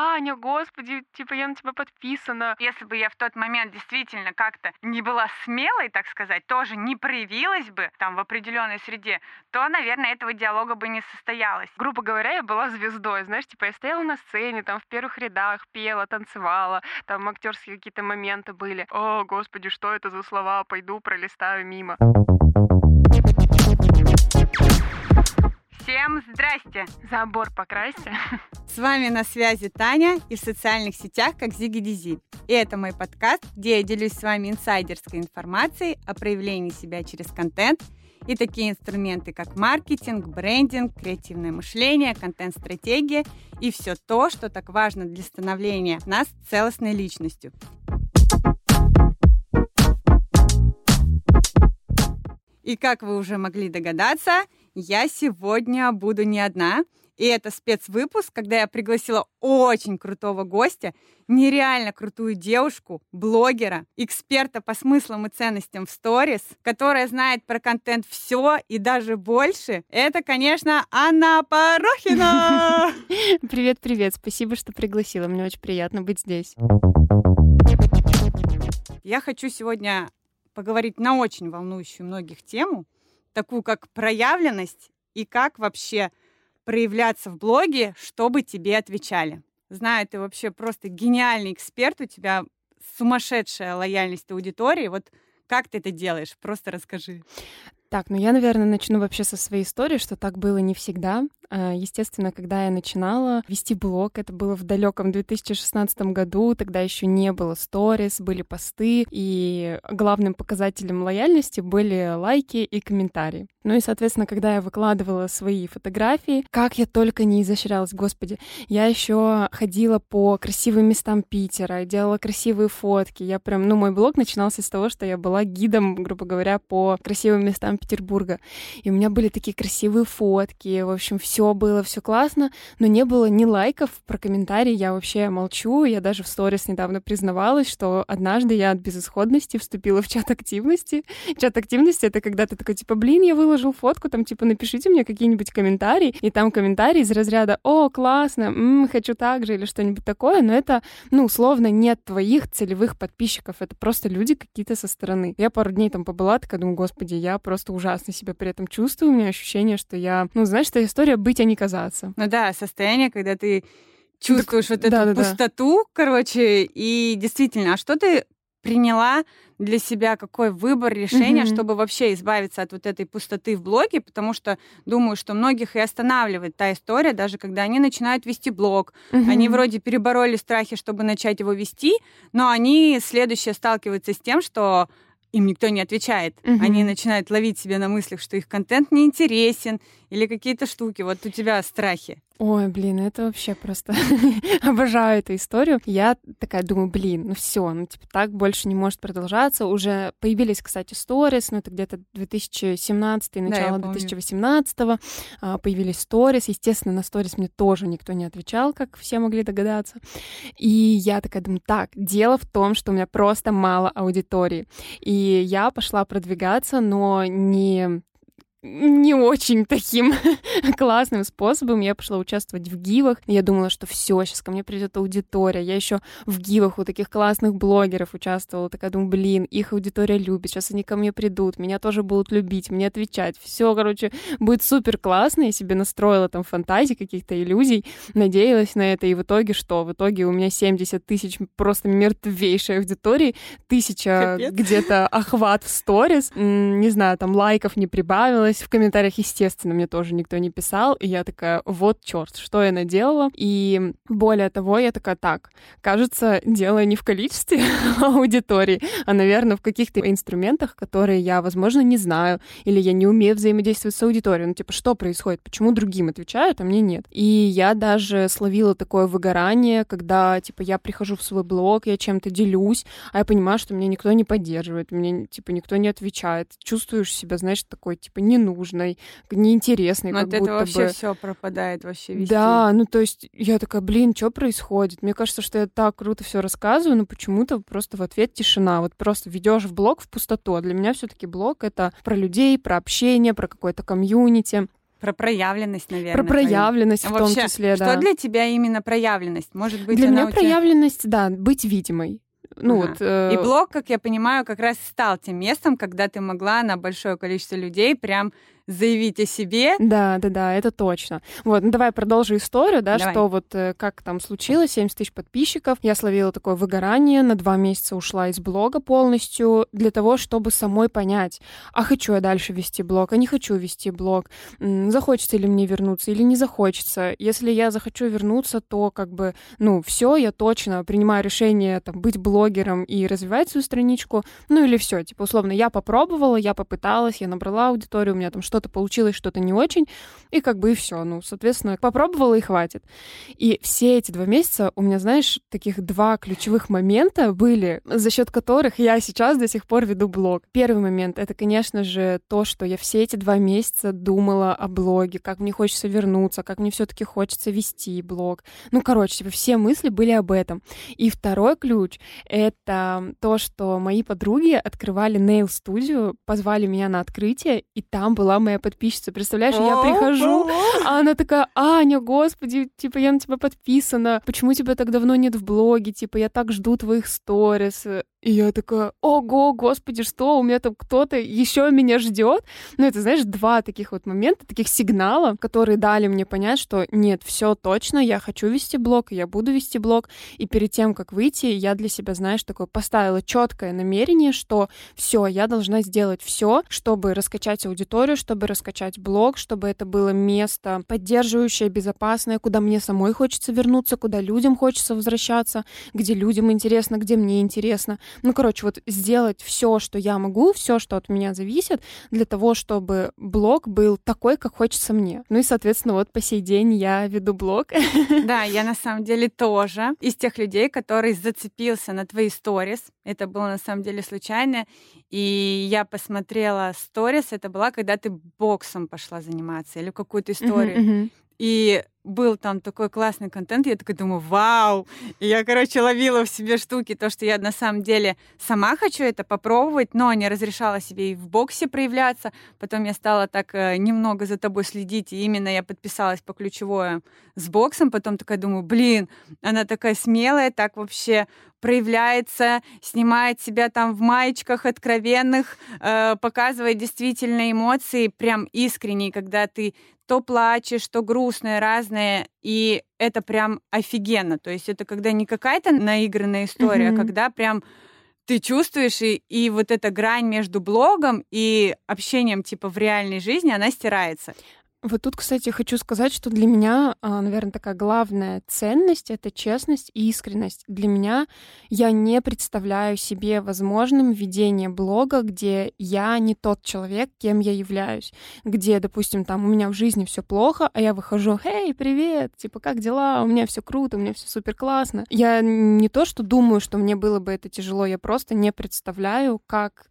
Аня, господи, типа я на тебя подписана. Если бы я в тот момент действительно как-то не была смелой, так сказать, тоже не проявилась бы там в определенной среде, то, наверное, этого диалога бы не состоялось. Грубо говоря, я была звездой, знаешь, типа я стояла на сцене, там в первых рядах пела, танцевала, там актерские какие-то моменты были. О, господи, что это за слова? Пойду пролистаю мимо. Всем здрасте! Забор покрасьте. С вами на связи Таня и в социальных сетях как Зиги Дизи. И это мой подкаст, где я делюсь с вами инсайдерской информацией о проявлении себя через контент и такие инструменты, как маркетинг, брендинг, креативное мышление, контент-стратегия и все то, что так важно для становления нас целостной личностью. И как вы уже могли догадаться, я сегодня буду не одна. И это спецвыпуск, когда я пригласила очень крутого гостя, нереально крутую девушку, блогера, эксперта по смыслам и ценностям в сторис, которая знает про контент все и даже больше. Это, конечно, Анна Порохина! Привет-привет, спасибо, что пригласила, мне очень приятно быть здесь. Я хочу сегодня поговорить на очень волнующую многих тему, такую как проявленность и как вообще проявляться в блоге, чтобы тебе отвечали. Знаю, ты вообще просто гениальный эксперт, у тебя сумасшедшая лояльность аудитории. Вот как ты это делаешь? Просто расскажи. Так, ну я, наверное, начну вообще со своей истории, что так было не всегда. А, естественно, когда я начинала вести блог, это было в далеком 2016 году, тогда еще не было сторис, были посты, и главным показателем лояльности были лайки и комментарии. Ну и, соответственно, когда я выкладывала свои фотографии, как я только не изощрялась, господи, я еще ходила по красивым местам Питера, делала красивые фотки. Я прям, ну, мой блог начинался с того, что я была гидом, грубо говоря, по красивым местам Петербурга. И у меня были такие красивые фотки, в общем, все было, все классно, но не было ни лайков про комментарии, я вообще молчу, я даже в сторис недавно признавалась, что однажды я от безысходности вступила в чат активности. Чат активности — это когда ты такой, типа, блин, я выложил фотку, там, типа, напишите мне какие-нибудь комментарии, и там комментарии из разряда «О, классно, м-м, хочу так же» или что-нибудь такое, но это, ну, условно, нет твоих целевых подписчиков, это просто люди какие-то со стороны. Я пару дней там побыла, такая думаю, господи, я просто ужасно себя при этом чувствую, у меня ощущение, что я, ну, знаешь, что история быть, а не казаться. Ну да, состояние, когда ты чувствуешь так, вот эту да, пустоту, да. короче, и действительно, а что ты приняла для себя какой выбор, решение, mm-hmm. чтобы вообще избавиться от вот этой пустоты в блоге, потому что думаю, что многих и останавливает та история, даже когда они начинают вести блог. Mm-hmm. Они вроде перебороли страхи, чтобы начать его вести, но они следующее сталкиваются с тем, что им никто не отвечает. Угу. Они начинают ловить себя на мыслях, что их контент неинтересен или какие-то штуки. Вот у тебя страхи. Ой, блин, это вообще просто обожаю эту историю. Я такая думаю, блин, ну все, ну типа так больше не может продолжаться. Уже появились, кстати, сторис, ну это где-то 2017 начало да, 2018 а, появились сторис. Естественно, на сторис мне тоже никто не отвечал, как все могли догадаться. И я такая думаю, так, дело в том, что у меня просто мало аудитории. И я пошла продвигаться, но не не очень таким классным способом. Я пошла участвовать в гивах. Я думала, что все, сейчас ко мне придет аудитория. Я еще в гивах у таких классных блогеров участвовала. Такая думаю, блин, их аудитория любит. Сейчас они ко мне придут, меня тоже будут любить, мне отвечать. Все, короче, будет супер классно. Я себе настроила там фантазии, каких-то иллюзий, надеялась на это. И в итоге что? В итоге у меня 70 тысяч просто мертвейшей аудитории, тысяча где-то охват в сторис. Не знаю, там лайков не прибавилось В комментариях, естественно, мне тоже никто не писал. И я такая, вот черт, что я наделала. И более того, я такая, так, кажется, дело не в количестве аудитории, а, наверное, в каких-то инструментах, которые я, возможно, не знаю, или я не умею взаимодействовать с аудиторией. Ну, типа, что происходит? Почему другим отвечают, а мне нет? И я даже словила такое выгорание, когда, типа, я прихожу в свой блог, я чем-то делюсь, а я понимаю, что меня никто не поддерживает, мне, типа, никто не отвечает. Чувствуешь себя, знаешь, такой, типа, не ненужной, неинтересной. Но как от будто вообще бы. все пропадает вообще вести. Да, ну то есть я такая, блин, что происходит? Мне кажется, что я так круто все рассказываю, но почему-то просто в ответ тишина. Вот просто ведешь в блог в пустоту. А для меня все-таки блог это про людей, про общение, про какое-то комьюнити. Про проявленность, наверное. Про проявленность твою. в Вообще, том числе, да. Что для тебя именно проявленность? Может быть, для меня тебя... проявленность, да, быть видимой. Ну, ага. вот, э... И блог, как я понимаю, как раз стал тем местом, когда ты могла на большое количество людей прям заявить о себе. Да, да, да, это точно. Вот, ну давай продолжу историю, да, давай. что вот э, как там случилось, 70 тысяч подписчиков. Я словила такое выгорание, на два месяца ушла из блога полностью для того, чтобы самой понять, а хочу я дальше вести блог, а не хочу вести блог, захочется ли мне вернуться или не захочется. Если я захочу вернуться, то как бы, ну, все, я точно принимаю решение там быть блогером и развивать свою страничку, ну или все, типа условно, я попробовала, я попыталась, я набрала аудиторию, у меня там что что-то получилось, что-то не очень, и как бы и все. Ну, соответственно, попробовала и хватит. И все эти два месяца у меня, знаешь, таких два ключевых момента были, за счет которых я сейчас до сих пор веду блог. Первый момент — это, конечно же, то, что я все эти два месяца думала о блоге, как мне хочется вернуться, как мне все таки хочется вести блог. Ну, короче, типа, все мысли были об этом. И второй ключ — это то, что мои подруги открывали нейл-студию, позвали меня на открытие, и там была моя подписчица. Представляешь, я прихожу, а она такая, Аня, господи, типа, я на тебя подписана. Почему тебя так давно нет в блоге? Типа, я так жду твоих сторис. И я такая, ого, господи, что, у меня там кто-то еще меня ждет. Ну, это, знаешь, два таких вот момента, таких сигнала, которые дали мне понять, что нет, все точно, я хочу вести блог, я буду вести блог. И перед тем, как выйти, я для себя, знаешь, такое поставила четкое намерение, что все, я должна сделать все, чтобы раскачать аудиторию, чтобы раскачать блог, чтобы это было место поддерживающее, безопасное, куда мне самой хочется вернуться, куда людям хочется возвращаться, где людям интересно, где мне интересно. Ну, короче, вот сделать все, что я могу, все, что от меня зависит, для того, чтобы блог был такой, как хочется мне. Ну и, соответственно, вот по сей день я веду блог. Да, я на самом деле тоже из тех людей, который зацепился на твои сторис. Это было на самом деле случайно. И я посмотрела сторис, это была, когда ты боксом пошла заниматься или какую-то историю. Uh-huh, uh-huh. И был там такой классный контент, я такая думаю, вау! И я, короче, ловила в себе штуки, то, что я на самом деле сама хочу это попробовать, но не разрешала себе и в боксе проявляться. Потом я стала так э, немного за тобой следить, и именно я подписалась по ключевое с боксом, потом такая думаю, блин, она такая смелая, так вообще проявляется, снимает себя там в маечках откровенных, э, показывает действительно эмоции прям искренние, когда ты то плачешь, то грустное, разное, и это прям офигенно. То есть это когда не какая-то наигранная история, mm-hmm. а когда прям ты чувствуешь, и, и вот эта грань между блогом и общением типа в реальной жизни, она стирается. Вот тут, кстати, хочу сказать, что для меня, а, наверное, такая главная ценность — это честность и искренность. Для меня я не представляю себе возможным ведение блога, где я не тот человек, кем я являюсь. Где, допустим, там у меня в жизни все плохо, а я выхожу, «Эй, привет! Типа, как дела? У меня все круто, у меня все супер классно». Я не то, что думаю, что мне было бы это тяжело, я просто не представляю, как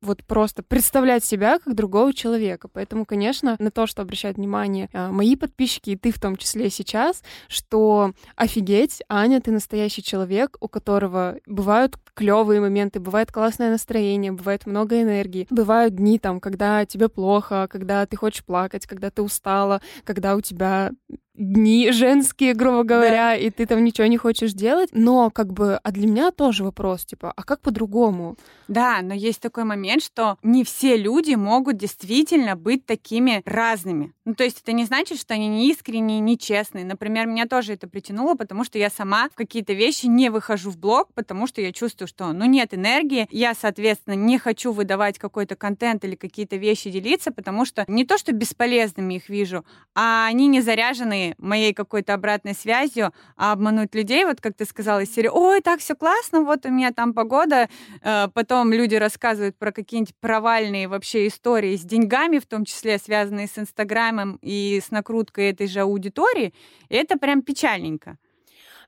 вот просто представлять себя как другого человека. Поэтому, конечно, на то, что обращают внимание а, мои подписчики, и ты в том числе сейчас, что офигеть, Аня, ты настоящий человек, у которого бывают клевые моменты, бывает классное настроение, бывает много энергии, бывают дни там, когда тебе плохо, когда ты хочешь плакать, когда ты устала, когда у тебя дни женские, грубо говоря, да. и ты там ничего не хочешь делать. Но как бы, а для меня тоже вопрос, типа, а как по-другому? Да, но есть такой момент, что не все люди могут действительно быть такими разными. Ну, то есть это не значит, что они не искренние, не честные. Например, меня тоже это притянуло, потому что я сама в какие-то вещи не выхожу в блог, потому что я чувствую, что, ну, нет энергии. Я, соответственно, не хочу выдавать какой-то контент или какие-то вещи делиться, потому что не то, что бесполезными их вижу, а они не заряжены моей какой-то обратной связью, а обмануть людей, вот как ты сказала, из серии, ой, так все классно, вот у меня там погода, э, потом люди рассказывают про какие-нибудь провальные вообще истории с деньгами, в том числе связанные с Инстаграмом и с накруткой этой же аудитории, это прям печальненько.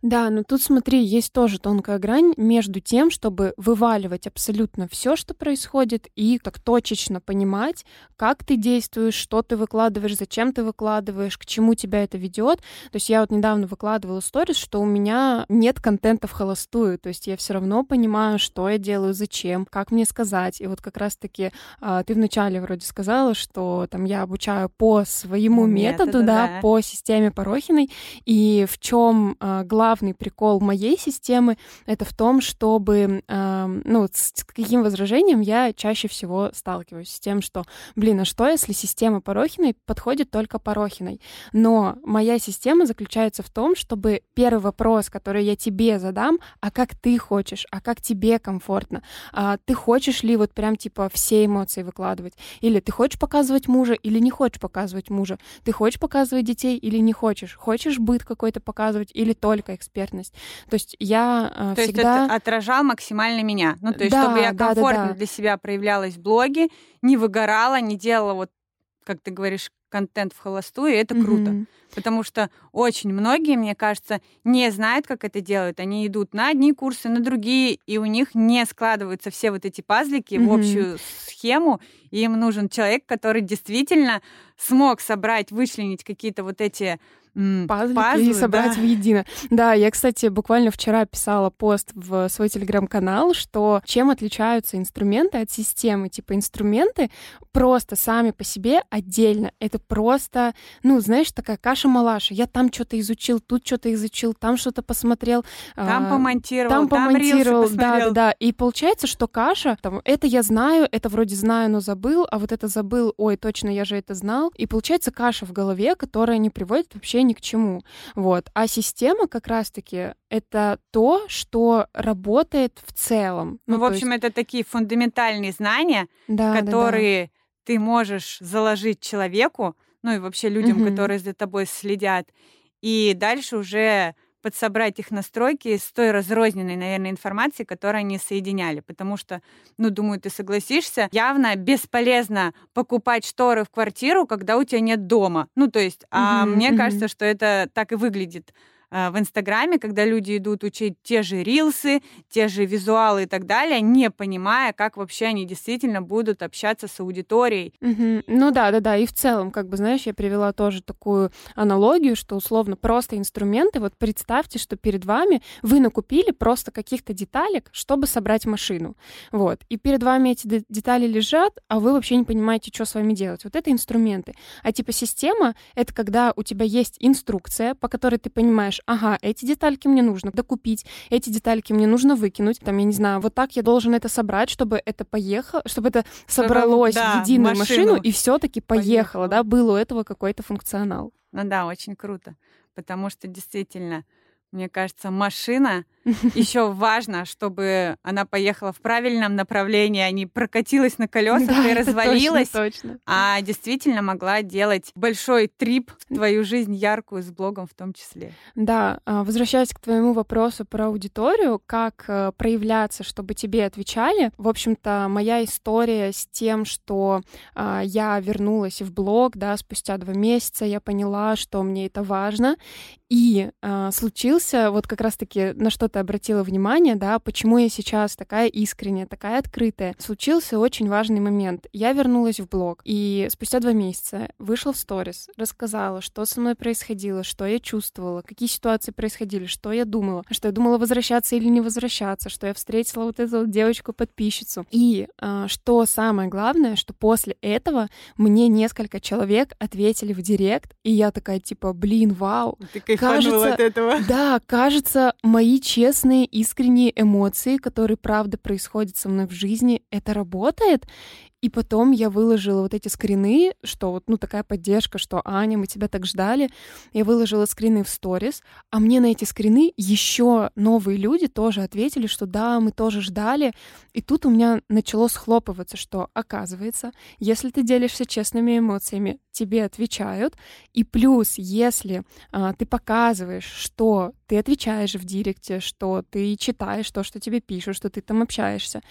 Да, но тут смотри, есть тоже тонкая грань между тем, чтобы вываливать абсолютно все, что происходит, и так точечно понимать, как ты действуешь, что ты выкладываешь, зачем ты выкладываешь, к чему тебя это ведет. То есть я вот недавно выкладывала сторис, что у меня нет контента в холостую, то есть я все равно понимаю, что я делаю, зачем, как мне сказать. И вот как раз-таки а, ты вначале вроде сказала, что там я обучаю по своему методу, методу да, да, по системе Порохиной, и в чем а, главный прикол моей системы, это в том, чтобы, э, ну, с каким возражением я чаще всего сталкиваюсь с тем, что, блин, а что, если система Порохиной подходит только Порохиной? Но моя система заключается в том, чтобы первый вопрос, который я тебе задам, а как ты хочешь, а как тебе комфортно, а ты хочешь ли вот прям типа все эмоции выкладывать, или ты хочешь показывать мужа, или не хочешь показывать мужа, ты хочешь показывать детей или не хочешь, хочешь быт какой-то показывать или только экспертность. То есть я э, то всегда... есть это отражал максимально меня. Ну, то есть, да, чтобы я комфортно да, да, для себя проявлялась в блоге, не выгорала, не делала вот, как ты говоришь, контент в холостую, и это mm-hmm. круто. Потому что очень многие, мне кажется, не знают, как это делают. Они идут на одни курсы, на другие, и у них не складываются все вот эти пазлики mm-hmm. в общую схему. И им нужен человек, который действительно смог собрать, вычленить какие-то вот эти пазлики Пазлы, и собрать да. воедино. Да, я, кстати, буквально вчера писала пост в свой телеграм-канал, что чем отличаются инструменты от системы. Типа инструменты просто сами по себе отдельно. Это просто, ну, знаешь, такая каша-малаша. Я там что-то изучил, тут что-то изучил, там что-то посмотрел. Там а, помонтировал, там помонтировал, там да, да, да. И получается, что каша, там, это я знаю, это вроде знаю, но забыл, а вот это забыл, ой, точно, я же это знал. И получается каша в голове, которая не приводит вообще ни к чему. Вот. А система как раз-таки это то, что работает в целом. Ну, ну в общем, есть... это такие фундаментальные знания, да, которые да, да. ты можешь заложить человеку, ну и вообще людям, угу. которые за тобой следят, и дальше уже подсобрать их настройки с той разрозненной, наверное, информации, которую они соединяли. Потому что, ну, думаю, ты согласишься, явно бесполезно покупать шторы в квартиру, когда у тебя нет дома. Ну, то есть, а mm-hmm, мне mm-hmm. кажется, что это так и выглядит. Э, в Инстаграме, когда люди идут учить те же рилсы, те же визуалы и так далее, не понимая, как вообще они действительно будут общаться с аудиторией. Угу. Ну да, да, да. И в целом, как бы, знаешь, я привела тоже такую аналогию, что условно просто инструменты. Вот представьте, что перед вами вы накупили просто каких-то деталек, чтобы собрать машину. Вот. И перед вами эти детали лежат, а вы вообще не понимаете, что с вами делать. Вот это инструменты. А типа система — это когда у тебя есть инструкция, по которой ты понимаешь, понимаешь, ага, эти детальки мне нужно докупить, эти детальки мне нужно выкинуть, там, я не знаю, вот так я должен это собрать, чтобы это поехало, чтобы это собралось да, в единую машину, машину и все-таки поехало, поехало, да, был у этого какой-то функционал. Ну да, очень круто, потому что действительно мне кажется, машина еще важно, чтобы она поехала в правильном направлении, а не прокатилась на колесах да, и развалилась, точно, точно. а действительно могла делать большой трип в твою жизнь яркую с блогом в том числе. Да, а, возвращаясь к твоему вопросу про аудиторию, как э, проявляться, чтобы тебе отвечали. В общем-то, моя история с тем, что а, я вернулась в блог, да, спустя два месяца, я поняла, что мне это важно, и э, случился, вот как раз-таки на что ты обратила внимание, да, почему я сейчас такая искренняя, такая открытая. Случился очень важный момент. Я вернулась в блог, и спустя два месяца вышла в сторис, рассказала, что со мной происходило, что я чувствовала, какие ситуации происходили, что я думала, что я думала возвращаться или не возвращаться, что я встретила вот эту вот девочку-подписчицу. И э, что самое главное, что после этого мне несколько человек ответили в директ, и я такая типа, блин, вау, ты кажется, от этого. Да, кажется, мои честные, искренние эмоции, которые правда происходят со мной в жизни, это работает. И потом я выложила вот эти скрины, что вот, ну, такая поддержка, что Аня, мы тебя так ждали. Я выложила скрины в сторис, а мне на эти скрины еще новые люди тоже ответили, что да, мы тоже ждали. И тут у меня начало схлопываться, что оказывается, если ты делишься честными эмоциями, тебе отвечают. И плюс, если а, ты показываешь, что ты отвечаешь в директе, что ты читаешь то, что тебе пишут, что ты там общаешься,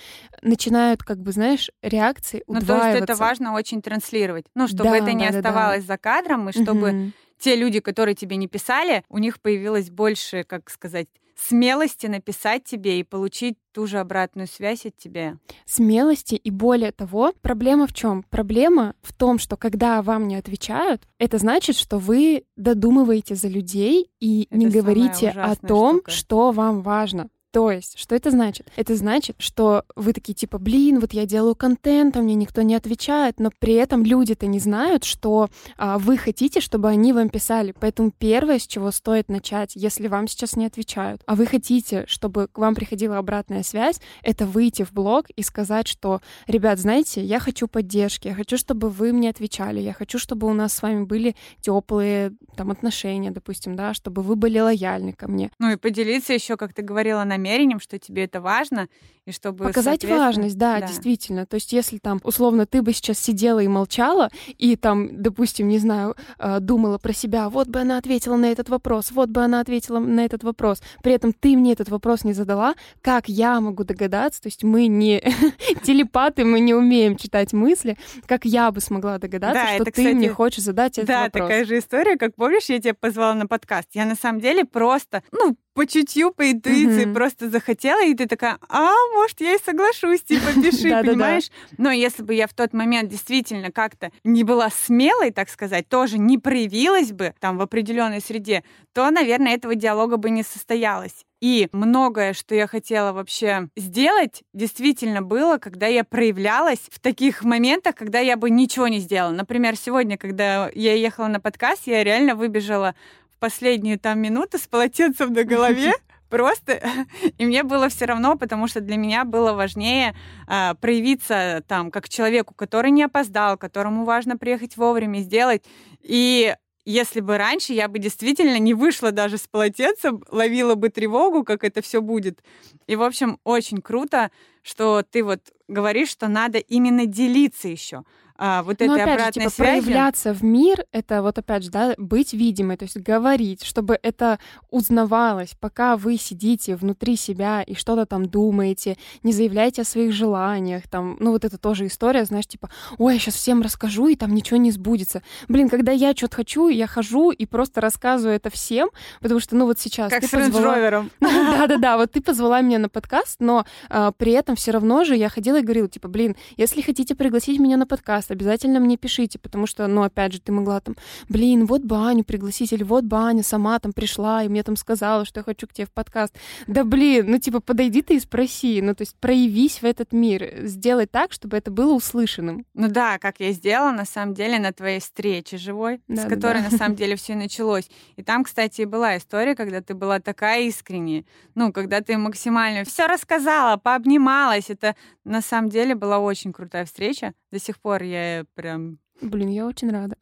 начинают, как бы, знаешь, реакции удваиваться. Ну, то есть это важно очень транслировать. Ну, чтобы да, это не да, оставалось да. за кадром, и чтобы угу. те люди, которые тебе не писали, у них появилось больше, как сказать, смелости написать тебе и получить ту же обратную связь от тебя. Смелости и более того, проблема в чем? Проблема в том, что когда вам не отвечают, это значит, что вы додумываете за людей и это не говорите о том, штука. что вам важно. То есть, что это значит? Это значит, что вы такие типа, блин, вот я делаю контент, а мне никто не отвечает, но при этом люди-то не знают, что а, вы хотите, чтобы они вам писали. Поэтому первое, с чего стоит начать, если вам сейчас не отвечают, а вы хотите, чтобы к вам приходила обратная связь, это выйти в блог и сказать, что, ребят, знаете, я хочу поддержки, я хочу, чтобы вы мне отвечали, я хочу, чтобы у нас с вами были теплые там отношения, допустим, да, чтобы вы были лояльны ко мне. Ну и поделиться еще, как ты говорила, на намерением, что тебе это важно, и чтобы... Показать важность, да, да, действительно. То есть если там, условно, ты бы сейчас сидела и молчала, и там, допустим, не знаю, э, думала про себя, вот бы она ответила на этот вопрос, вот бы она ответила на этот вопрос, при этом ты мне этот вопрос не задала, как я могу догадаться, то есть мы не телепаты, мы не умеем читать мысли, как я бы смогла догадаться, да, что это, ты кстати, мне хочешь задать этот да, вопрос. Да, такая же история, как помнишь, я тебя позвала на подкаст. Я на самом деле просто, ну, по чутью, по интуиции mm-hmm. просто захотела, и ты такая, а, может, я и соглашусь, типа, пиши, понимаешь? Но если бы я в тот момент действительно как-то не была смелой, так сказать, тоже не проявилась бы там в определенной среде, то, наверное, этого диалога бы не состоялось. И многое, что я хотела вообще сделать, действительно было, когда я проявлялась в таких моментах, когда я бы ничего не сделала. Например, сегодня, когда я ехала на подкаст, я реально выбежала последнюю там минуту с полотенцем на голове, просто. И мне было все равно, потому что для меня было важнее э, проявиться там как человеку, который не опоздал, которому важно приехать вовремя сделать. И если бы раньше я бы действительно не вышла даже с полотенцем, ловила бы тревогу, как это все будет. И, в общем, очень круто, что ты вот говоришь, что надо именно делиться еще а, вот Но, этой опять обратной же, типа, связи. проявляться в мир, это вот опять же, да, быть видимой, то есть говорить, чтобы это узнавалось, пока вы сидите внутри себя и что-то там думаете, не заявляйте о своих желаниях, там, ну вот это тоже история, знаешь, типа, ой, я сейчас всем расскажу, и там ничего не сбудется. Блин, когда я что-то хочу, я хожу и просто рассказываю это всем, потому что, ну вот сейчас... Как с позвала... Да-да-да, вот ты позвала меня на подкаст, но а, при этом все равно же я ходила и говорила, типа, блин, если хотите пригласить меня на подкаст, подкаст, обязательно мне пишите, потому что, ну, опять же, ты могла там, блин, вот Баню пригласить, или вот Баня сама там пришла и мне там сказала, что я хочу к тебе в подкаст. Да, блин, ну, типа, подойди ты и спроси, ну, то есть проявись в этот мир, сделай так, чтобы это было услышанным. Ну да, как я сделала, на самом деле, на твоей встрече живой, да, с которой, да. на самом деле, все началось. И там, кстати, была история, когда ты была такая искренняя, ну, когда ты максимально все рассказала, пообнималась, это на самом деле была очень крутая встреча. До сих пор я прям... Блин, я очень рада.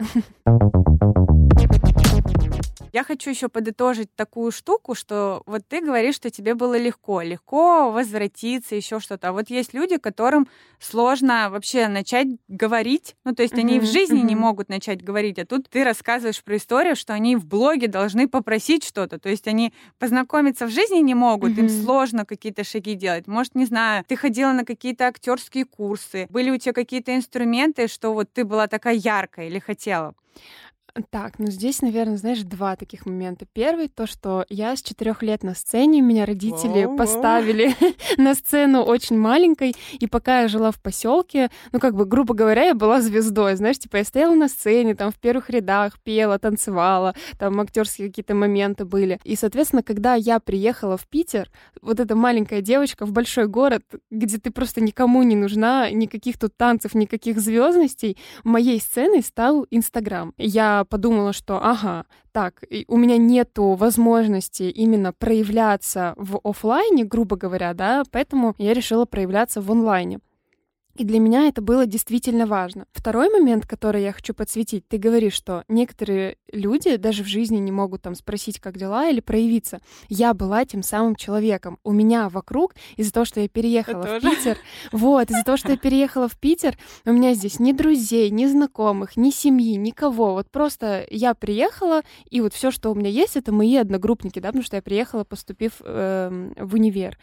Я хочу еще подытожить такую штуку, что вот ты говоришь, что тебе было легко, легко возвратиться, еще что-то. А вот есть люди, которым сложно вообще начать говорить. Ну, то есть mm-hmm, они в жизни mm-hmm. не могут начать говорить, а тут ты рассказываешь про историю, что они в блоге должны попросить что-то. То есть они познакомиться в жизни не могут, mm-hmm. им сложно какие-то шаги делать. Может, не знаю, ты ходила на какие-то актерские курсы, были у тебя какие-то инструменты, что вот ты была такая яркая или хотела? Так, ну здесь, наверное, знаешь, два таких момента. Первый то, что я с четырех лет на сцене, меня родители Воу-воу. поставили на сцену очень маленькой, и пока я жила в поселке, ну как бы, грубо говоря, я была звездой, знаешь, типа я стояла на сцене, там в первых рядах пела, танцевала, там актерские какие-то моменты были. И, соответственно, когда я приехала в Питер, вот эта маленькая девочка в большой город, где ты просто никому не нужна, никаких тут танцев, никаких звездностей, моей сценой стал Инстаграм. Я подумала, что ага, так, у меня нету возможности именно проявляться в офлайне, грубо говоря, да, поэтому я решила проявляться в онлайне. И для меня это было действительно важно. Второй момент, который я хочу подсветить, ты говоришь, что некоторые люди даже в жизни не могут там спросить, как дела, или проявиться. Я была тем самым человеком. У меня вокруг, из-за того, что я переехала в Питер, вот, из-за того, что я переехала в Питер, у меня здесь ни друзей, ни знакомых, ни семьи, никого. Вот просто я приехала, и вот все, что у меня есть, это мои одногруппники, да, потому что я приехала, поступив э, в универ.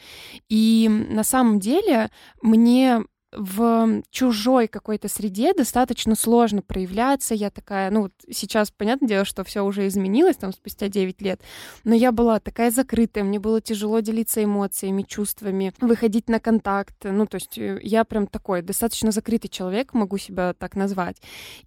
И на самом деле мне в чужой какой-то среде достаточно сложно проявляться. Я такая, ну сейчас, понятное дело, что все уже изменилось, там, спустя 9 лет, но я была такая закрытая, мне было тяжело делиться эмоциями, чувствами, выходить на контакт. Ну, то есть э, я прям такой достаточно закрытый человек, могу себя так назвать.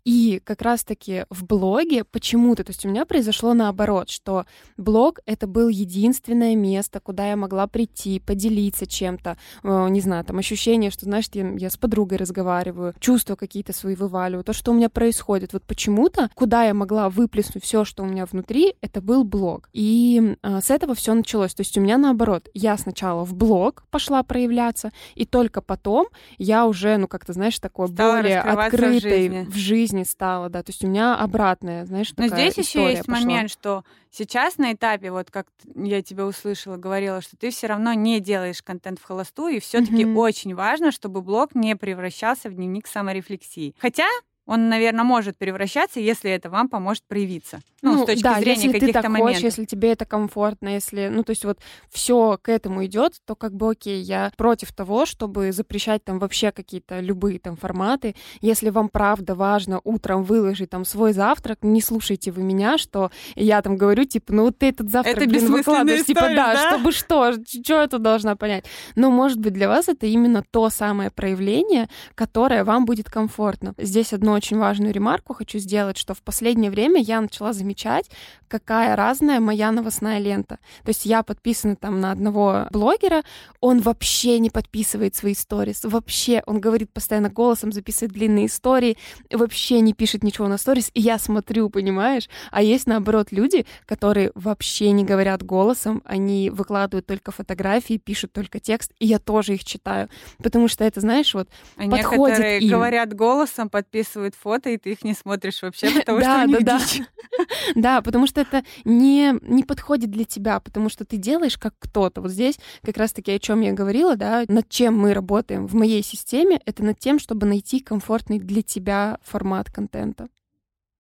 И как раз-таки в блоге почему-то, то есть у меня произошло наоборот, что блог — это был единственное место, куда я могла прийти, поделиться чем-то, э, не знаю, там ощущение, что, знаешь, я, я с подругой разговариваю, чувства какие-то свои вываливаю, то, что у меня происходит. Вот почему-то, куда я могла выплеснуть все, что у меня внутри, это был блог. И э, с этого все началось. То есть у меня наоборот, я сначала в блог пошла проявляться, и только потом я уже, ну как-то, знаешь, такое стала более открытой в жизни. в жизни стала, да. То есть у меня обратная, знаешь, Но такая здесь еще есть пошла. момент, что сейчас на этапе, вот как я тебя услышала, говорила, что ты все равно не делаешь контент в холостую, и все-таки mm-hmm. очень важно, чтобы блог не превращался в дневник саморефлексии. Хотя он, наверное, может превращаться, если это вам поможет проявиться. Ну, ну с точки да, зрения если каких-то ты так моментов. Хочешь, если тебе это комфортно, если, ну, то есть вот все к этому идет, то как бы окей, я против того, чтобы запрещать там вообще какие-то любые там форматы. Если вам правда важно утром выложить там свой завтрак, не слушайте вы меня, что я там говорю, типа, ну, ты этот завтрак, это блин, выкладываешь, типа, да, да, чтобы что, что я тут должна понять. Но, может быть, для вас это именно то самое проявление, которое вам будет комфортно. Здесь одно очень важную ремарку хочу сделать, что в последнее время я начала замечать замечать, какая разная моя новостная лента. То есть я подписана там на одного блогера, он вообще не подписывает свои сторис, вообще, он говорит постоянно голосом, записывает длинные истории, вообще не пишет ничего на сторис, и я смотрю, понимаешь? А есть, наоборот, люди, которые вообще не говорят голосом, они выкладывают только фотографии, пишут только текст, и я тоже их читаю, потому что это, знаешь, вот а подходит некоторые им. говорят голосом, подписывают фото, и ты их не смотришь вообще, потому что у них да, да. Да, потому что это не, не подходит для тебя, потому что ты делаешь как кто-то. Вот здесь как раз-таки о чем я говорила, да, над чем мы работаем в моей системе, это над тем, чтобы найти комфортный для тебя формат контента.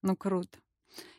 Ну, круто.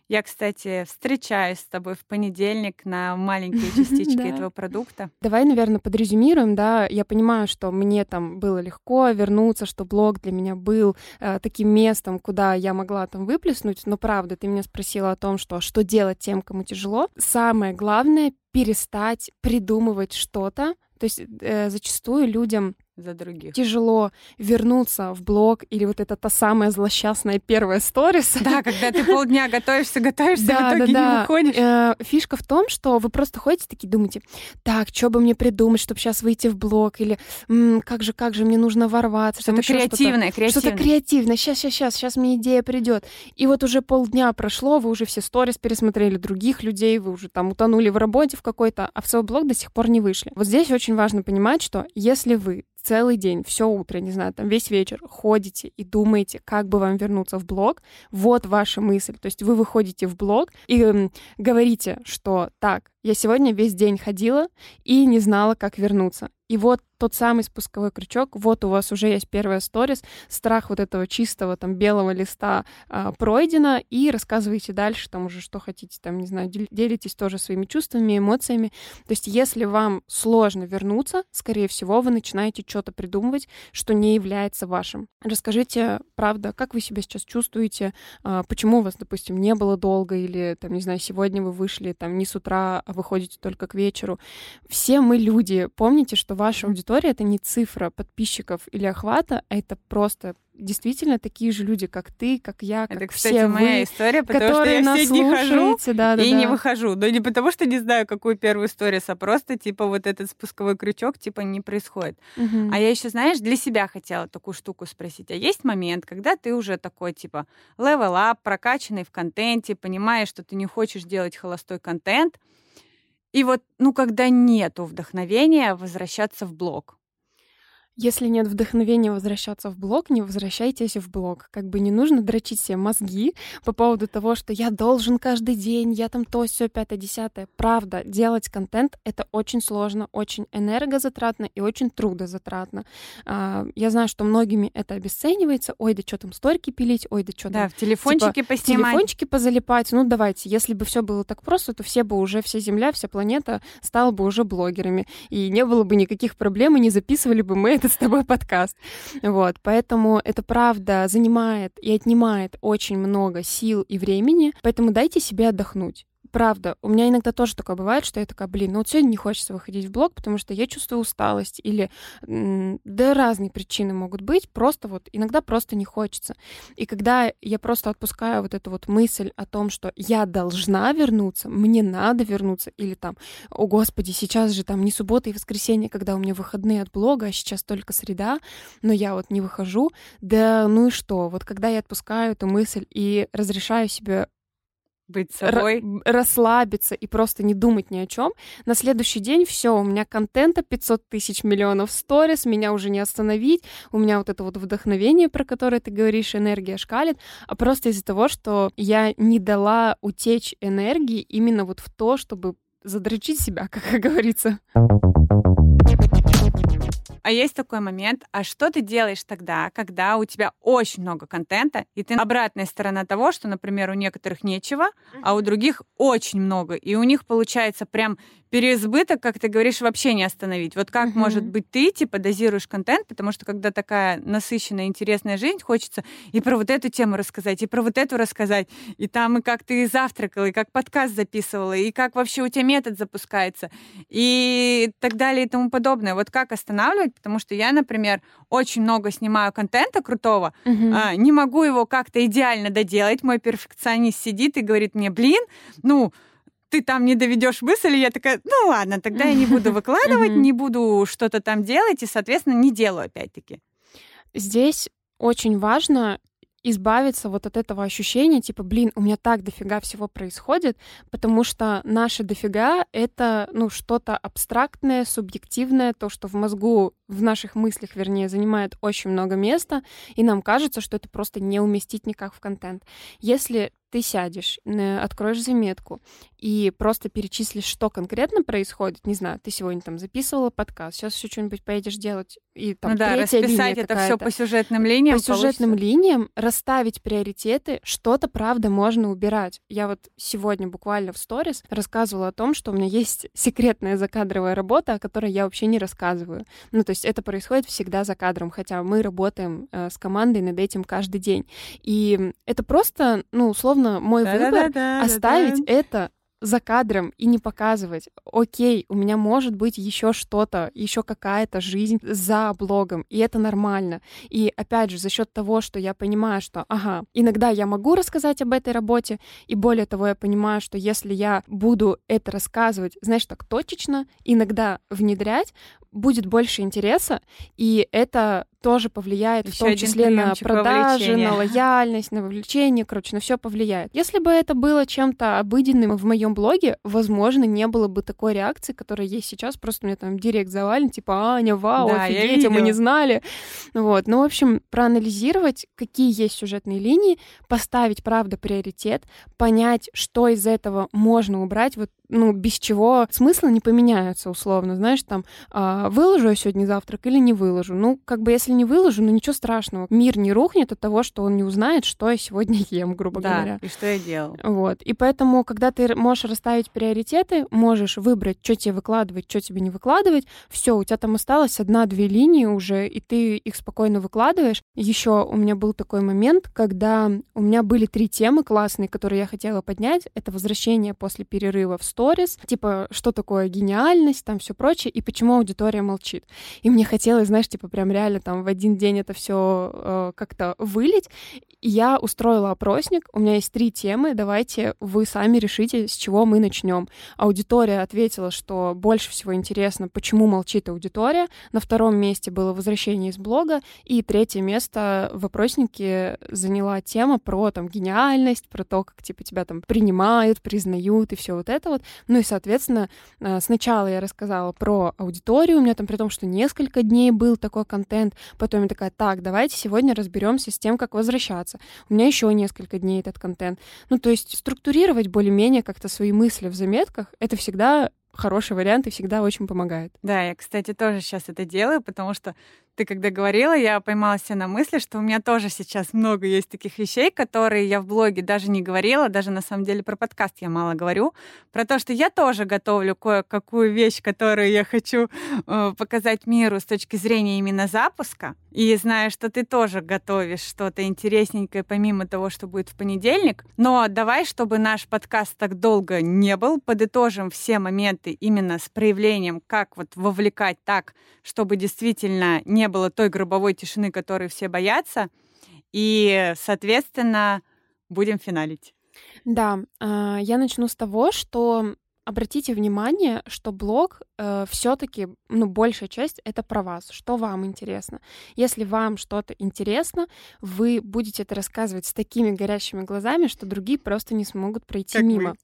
Я, кстати, встречаюсь с тобой в понедельник на маленькие частички этого продукта. Давай, наверное, подрезюмируем, да. Я понимаю, что мне там было легко вернуться, что блог для меня был э, таким местом, куда я могла там выплеснуть. Но правда, ты меня спросила о том, что что делать тем, кому тяжело. Самое главное перестать придумывать что-то. То есть э, зачастую людям за других. Тяжело вернуться в блог или вот это та самая злосчастная первая сторис. Да, когда ты полдня готовишься, готовишься, да, в итоге да, да. не выходишь. Э, фишка в том, что вы просто ходите такие, думаете, так, что бы мне придумать, чтобы сейчас выйти в блог, или как же, как же мне нужно ворваться. Что-то креативное, что-то, креативное. Что-то креативное, сейчас, сейчас, сейчас, сейчас мне идея придет. И вот уже полдня прошло, вы уже все сторис пересмотрели других людей, вы уже там утонули в работе в какой-то, а в свой блог до сих пор не вышли. Вот здесь очень важно понимать, что если вы целый день, все утро, не знаю, там весь вечер ходите и думаете, как бы вам вернуться в блог, вот ваша мысль. То есть вы выходите в блог и э, говорите, что так, я сегодня весь день ходила и не знала, как вернуться. И вот тот самый спусковой крючок, вот у вас уже есть первая сторис, страх вот этого чистого там белого листа а, пройдено, и рассказывайте дальше там уже что хотите, там, не знаю, делитесь тоже своими чувствами, эмоциями. То есть если вам сложно вернуться, скорее всего, вы начинаете что-то придумывать, что не является вашим. Расскажите, правда, как вы себя сейчас чувствуете, а, почему у вас, допустим, не было долго, или, там, не знаю, сегодня вы вышли там не с утра, а выходите только к вечеру. Все мы люди. Помните, что ваша аудитория — это не цифра подписчиков или охвата, а это просто действительно такие же люди, как ты, как я, как Это, кстати, все моя вы, история, потому что я нас все дни хожу да, да, и да. не выхожу. Но не потому, что не знаю, какую первую историю, а просто, типа, вот этот спусковой крючок, типа, не происходит. Угу. А я еще, знаешь, для себя хотела такую штуку спросить. А есть момент, когда ты уже такой, типа, level up, прокачанный в контенте, понимаешь, что ты не хочешь делать холостой контент, и вот, ну, когда нету вдохновения, возвращаться в блог. Если нет вдохновения возвращаться в блог, не возвращайтесь в блог. Как бы не нужно дрочить себе мозги по поводу того, что я должен каждый день, я там то, все, пятое, десятое. Правда, делать контент — это очень сложно, очень энергозатратно и очень трудозатратно. А, я знаю, что многими это обесценивается. Ой, да что там, сторики пилить, ой, да что Да, в телефончике типа, поснимать. телефончики позалипать. Ну, давайте, если бы все было так просто, то все бы уже, вся Земля, вся планета стала бы уже блогерами. И не было бы никаких проблем, и не записывали бы мы этот с тобой подкаст. Вот, поэтому это правда занимает и отнимает очень много сил и времени, поэтому дайте себе отдохнуть правда, у меня иногда тоже такое бывает, что я такая, блин, ну вот сегодня не хочется выходить в блог, потому что я чувствую усталость или да разные причины могут быть, просто вот иногда просто не хочется. И когда я просто отпускаю вот эту вот мысль о том, что я должна вернуться, мне надо вернуться, или там, о господи, сейчас же там не суббота и воскресенье, когда у меня выходные от блога, а сейчас только среда, но я вот не выхожу, да ну и что? Вот когда я отпускаю эту мысль и разрешаю себе быть собой, расслабиться и просто не думать ни о чем. На следующий день все, у меня контента 500 тысяч миллионов сторис, меня уже не остановить, у меня вот это вот вдохновение, про которое ты говоришь, энергия шкалит, а просто из-за того, что я не дала утечь энергии именно вот в то, чтобы задрочить себя, как говорится. А есть такой момент, а что ты делаешь тогда, когда у тебя очень много контента, и ты обратная сторона того, что, например, у некоторых нечего, а у других очень много, и у них получается прям переизбыток, как ты говоришь, вообще не остановить. Вот как, mm-hmm. может быть, ты, типа, дозируешь контент, потому что когда такая насыщенная, интересная жизнь, хочется и про вот эту тему рассказать, и про вот эту рассказать, и там, и как ты завтракала, и как подкаст записывала, и как вообще у тебя метод запускается, и так далее, и тому подобное. Вот как останавливать? Потому что я, например, очень много снимаю контента крутого, mm-hmm. а, не могу его как-то идеально доделать. Мой перфекционист сидит и говорит мне, блин, ну, ты там не доведешь мысль, и я такая, ну ладно, тогда я не буду выкладывать, не буду что-то там делать, и, соответственно, не делаю опять-таки. Здесь очень важно избавиться вот от этого ощущения, типа, блин, у меня так дофига всего происходит, потому что наше дофига — это, ну, что-то абстрактное, субъективное, то, что в мозгу, в наших мыслях, вернее, занимает очень много места, и нам кажется, что это просто не уместить никак в контент. Если ты сядешь, откроешь заметку и просто перечислишь, что конкретно происходит. Не знаю, ты сегодня там записывала подкаст, сейчас еще что-нибудь поедешь делать. И там ну да, расписать это все по сюжетным линиям. По сюжетным получится. линиям расставить приоритеты, что-то, правда, можно убирать. Я вот сегодня буквально в сторис рассказывала о том, что у меня есть секретная закадровая работа, о которой я вообще не рассказываю. Ну, то есть это происходит всегда за кадром, хотя мы работаем э, с командой над этим каждый день. И это просто, ну, условно, условно мой выбор оставить это за кадром и не показывать, окей, у меня может быть еще что-то, еще какая-то жизнь за блогом, и это нормально. И опять же, за счет того, что я понимаю, что, ага, иногда я могу рассказать об этой работе, и более того, я понимаю, что если я буду это рассказывать, знаешь, так точечно, иногда внедрять, будет больше интереса, и это тоже повлияет, Еще в том числе на продажи, на лояльность, на вовлечение, короче, на все повлияет. Если бы это было чем-то обыденным в моем блоге, возможно, не было бы такой реакции, которая есть сейчас. Просто меня там директ завален, типа, Аня, вау, да, офигеть, а мы не знали. Вот. Ну, в общем, проанализировать, какие есть сюжетные линии, поставить, правда, приоритет, понять, что из этого можно убрать. Вот ну, без чего смысла не поменяются, условно, знаешь, там, а, выложу я сегодня завтрак или не выложу. Ну, как бы, если не выложу, ну, ничего страшного. Мир не рухнет от того, что он не узнает, что я сегодня ем, грубо да, говоря. и что я делал. Вот. И поэтому, когда ты можешь расставить приоритеты, можешь выбрать, что тебе выкладывать, что тебе не выкладывать, все, у тебя там осталось одна-две линии уже, и ты их спокойно выкладываешь. Еще у меня был такой момент, когда у меня были три темы классные, которые я хотела поднять. Это возвращение после перерыва в сторис, типа, что такое гениальность, там все прочее, и почему аудитория молчит. И мне хотелось, знаешь, типа, прям реально там в один день это все э, как-то вылить. Я устроила опросник, у меня есть три темы, давайте вы сами решите, с чего мы начнем. Аудитория ответила, что больше всего интересно, почему молчит аудитория. На втором месте было возвращение из блога, и третье место в опроснике заняла тема про там гениальность, про то, как типа тебя там принимают, признают и все вот это вот. Ну и, соответственно, э, сначала я рассказала про аудиторию, у меня там при том, что несколько дней был такой контент, потом я такая, так, давайте сегодня разберемся с тем, как возвращаться. У меня еще несколько дней этот контент. Ну, то есть структурировать более-менее как-то свои мысли в заметках, это всегда хороший вариант и всегда очень помогает. Да, я, кстати, тоже сейчас это делаю, потому что ты когда говорила, я поймала себя на мысли, что у меня тоже сейчас много есть таких вещей, которые я в блоге даже не говорила, даже на самом деле про подкаст я мало говорю, про то, что я тоже готовлю кое-какую вещь, которую я хочу э, показать миру с точки зрения именно запуска. И знаю, что ты тоже готовишь что-то интересненькое, помимо того, что будет в понедельник. Но давай, чтобы наш подкаст так долго не был, подытожим все моменты именно с проявлением, как вот вовлекать так, чтобы действительно не не было той гробовой тишины, которой все боятся. И, соответственно, будем финалить. Да, а, я начну с того, что обратите внимание, что блог э, все-таки, ну, большая часть это про вас, что вам интересно. Если вам что-то интересно, вы будете это рассказывать с такими горящими глазами, что другие просто не смогут пройти как мимо.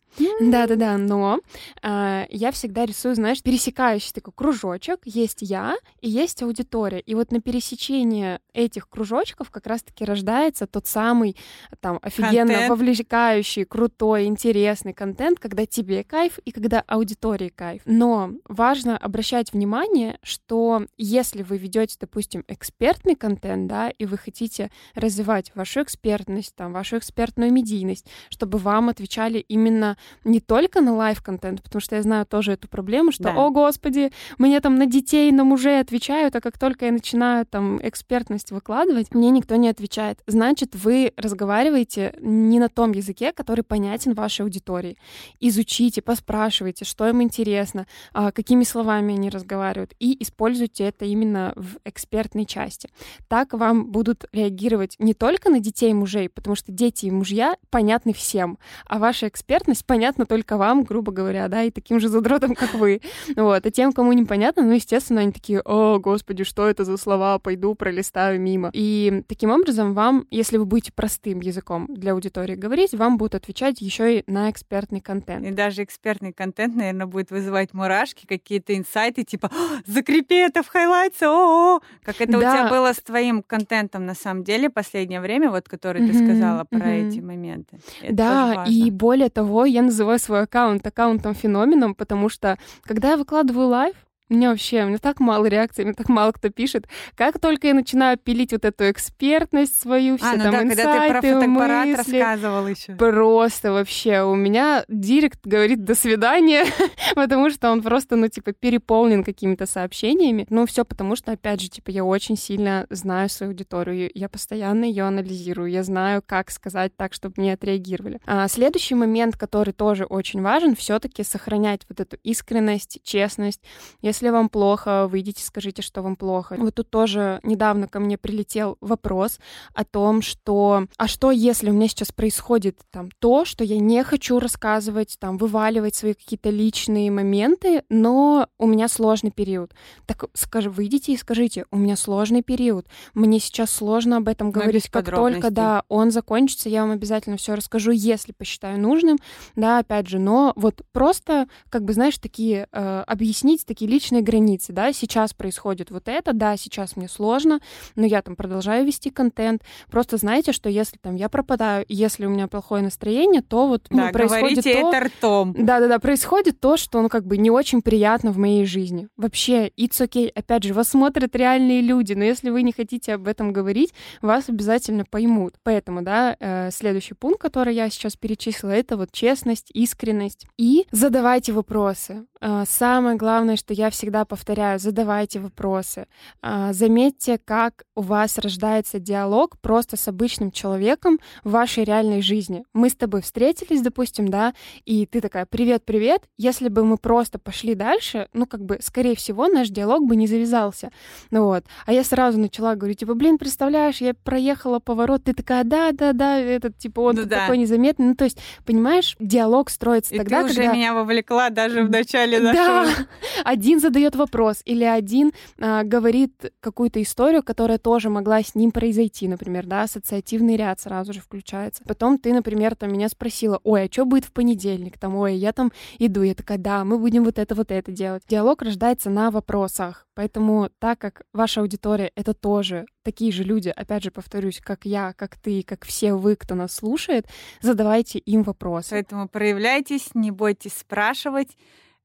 Да-да-да, но э, я всегда рисую, знаешь, пересекающий такой кружочек. Есть я и есть аудитория. И вот на пересечении этих кружочков как раз-таки рождается тот самый там офигенно контент. вовлекающий, крутой, интересный контент, когда тебе кайф и когда аудитории кайф. Но важно обращать внимание, что если вы ведете, допустим, экспертный контент, да, и вы хотите развивать вашу экспертность, там, вашу экспертную медийность, чтобы вам отвечали именно не только на life-контент, потому что я знаю тоже эту проблему, что, да. о, господи, мне там на детей, на мужей отвечают, а как только я начинаю там экспертность выкладывать, мне никто не отвечает. Значит, вы разговариваете не на том языке, который понятен вашей аудитории. Изучите, поспрашивайте, что им интересно, а, какие какими словами они разговаривают, и используйте это именно в экспертной части. Так вам будут реагировать не только на детей и мужей, потому что дети и мужья понятны всем, а ваша экспертность понятна только вам, грубо говоря, да, и таким же задротом, как вы. Вот. А тем, кому непонятно, ну, естественно, они такие, о, господи, что это за слова, пойду пролистаю мимо. И таким образом вам, если вы будете простым языком для аудитории говорить, вам будут отвечать еще и на экспертный контент. И даже экспертный контент, наверное, будет вызывать мурашки, какие-то инсайты, типа, закрепи это в highlights е, о, -о, Как это да. у тебя было с твоим контентом на самом деле последнее время, вот который mm-hmm, ты сказала про mm-hmm. эти моменты. Это да, и более того, я называю свой аккаунт аккаунтом-феноменом, потому что, когда я выкладываю life, меня вообще, у меня так мало реакций, мне так мало кто пишет. Как только я начинаю пилить вот эту экспертность свою, все а, ну там да, инсайты, когда ты про фотоаппарат мысли, рассказывал еще. Просто вообще у меня директ говорит «до свидания», потому что он просто, ну, типа, переполнен какими-то сообщениями. Ну, все потому что, опять же, типа, я очень сильно знаю свою аудиторию, я постоянно ее анализирую, я знаю, как сказать так, чтобы мне отреагировали. А следующий момент, который тоже очень важен, все-таки сохранять вот эту искренность, честность. Если если вам плохо, выйдите, скажите, что вам плохо. Вот тут тоже недавно ко мне прилетел вопрос о том, что а что если у меня сейчас происходит там то, что я не хочу рассказывать, там вываливать свои какие-то личные моменты, но у меня сложный период. Так скажи, выйдите и скажите, у меня сложный период, мне сейчас сложно об этом говорить, как только да он закончится, я вам обязательно все расскажу, если посчитаю нужным, да, опять же, но вот просто как бы знаешь такие э, объяснить такие личные личные границы, да, сейчас происходит вот это, да, сейчас мне сложно, но я там продолжаю вести контент. Просто знаете, что если там я пропадаю, если у меня плохое настроение, то вот ну, да, происходит то... это ртом. Да-да-да, происходит то, что, ну, как бы не очень приятно в моей жизни. Вообще, it's okay. Опять же, вас смотрят реальные люди, но если вы не хотите об этом говорить, вас обязательно поймут. Поэтому, да, э, следующий пункт, который я сейчас перечислила, это вот честность, искренность. И задавайте вопросы. Э, самое главное, что я всегда повторяю, задавайте вопросы. Э, заметьте, как у вас рождается диалог просто с обычным человеком в вашей реальной жизни. Мы с тобой встретились, допустим, да, и ты такая, привет, привет. Если бы мы просто пошли дальше, ну, как бы, скорее всего, наш диалог бы не завязался. Ну вот. А я сразу начала говорить, типа, блин, представляешь, я проехала поворот, ты такая, да, да, да, этот, типа, он ну, да. такой незаметный. Ну, то есть, понимаешь, диалог строится и тогда, ты уже когда... меня вовлекла даже в начале начале нашего... Да, один задает вопрос, или один а, говорит какую-то историю, которая тоже могла с ним произойти, например, да, ассоциативный ряд сразу же включается. Потом ты, например, там меня спросила, ой, а что будет в понедельник? Там, ой, я там иду, я такая, да, мы будем вот это, вот это делать. Диалог рождается на вопросах, поэтому так как ваша аудитория — это тоже такие же люди, опять же, повторюсь, как я, как ты, как все вы, кто нас слушает, задавайте им вопросы. Поэтому проявляйтесь, не бойтесь спрашивать,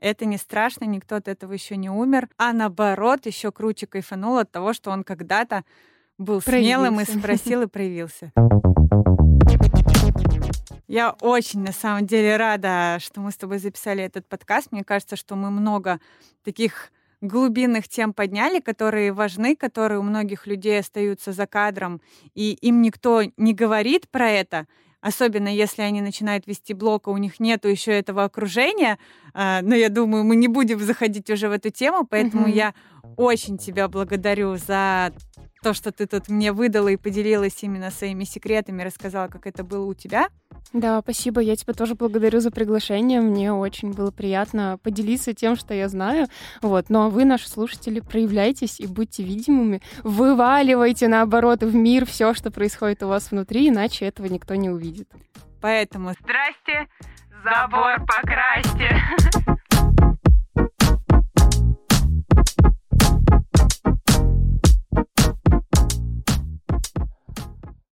это не страшно, никто от этого еще не умер, а наоборот, еще круче кайфанул от того, что он когда-то был проявился. смелым и спросил и проявился. Я очень, на самом деле, рада, что мы с тобой записали этот подкаст. Мне кажется, что мы много таких глубинных тем подняли, которые важны, которые у многих людей остаются за кадром, и им никто не говорит про это, особенно если они начинают вести блог, а у них нету еще этого окружения. А, но я думаю, мы не будем заходить уже в эту тему, поэтому mm-hmm. я очень тебя благодарю за то, что ты тут мне выдала и поделилась именно своими секретами, рассказала, как это было у тебя. Да, спасибо. Я тебя тоже благодарю за приглашение. Мне очень было приятно поделиться тем, что я знаю. Вот. Ну а вы, наши слушатели, проявляйтесь и будьте видимыми. Вываливайте, наоборот, в мир все, что происходит у вас внутри, иначе этого никто не увидит. Поэтому... Здрасте, забор покрасьте.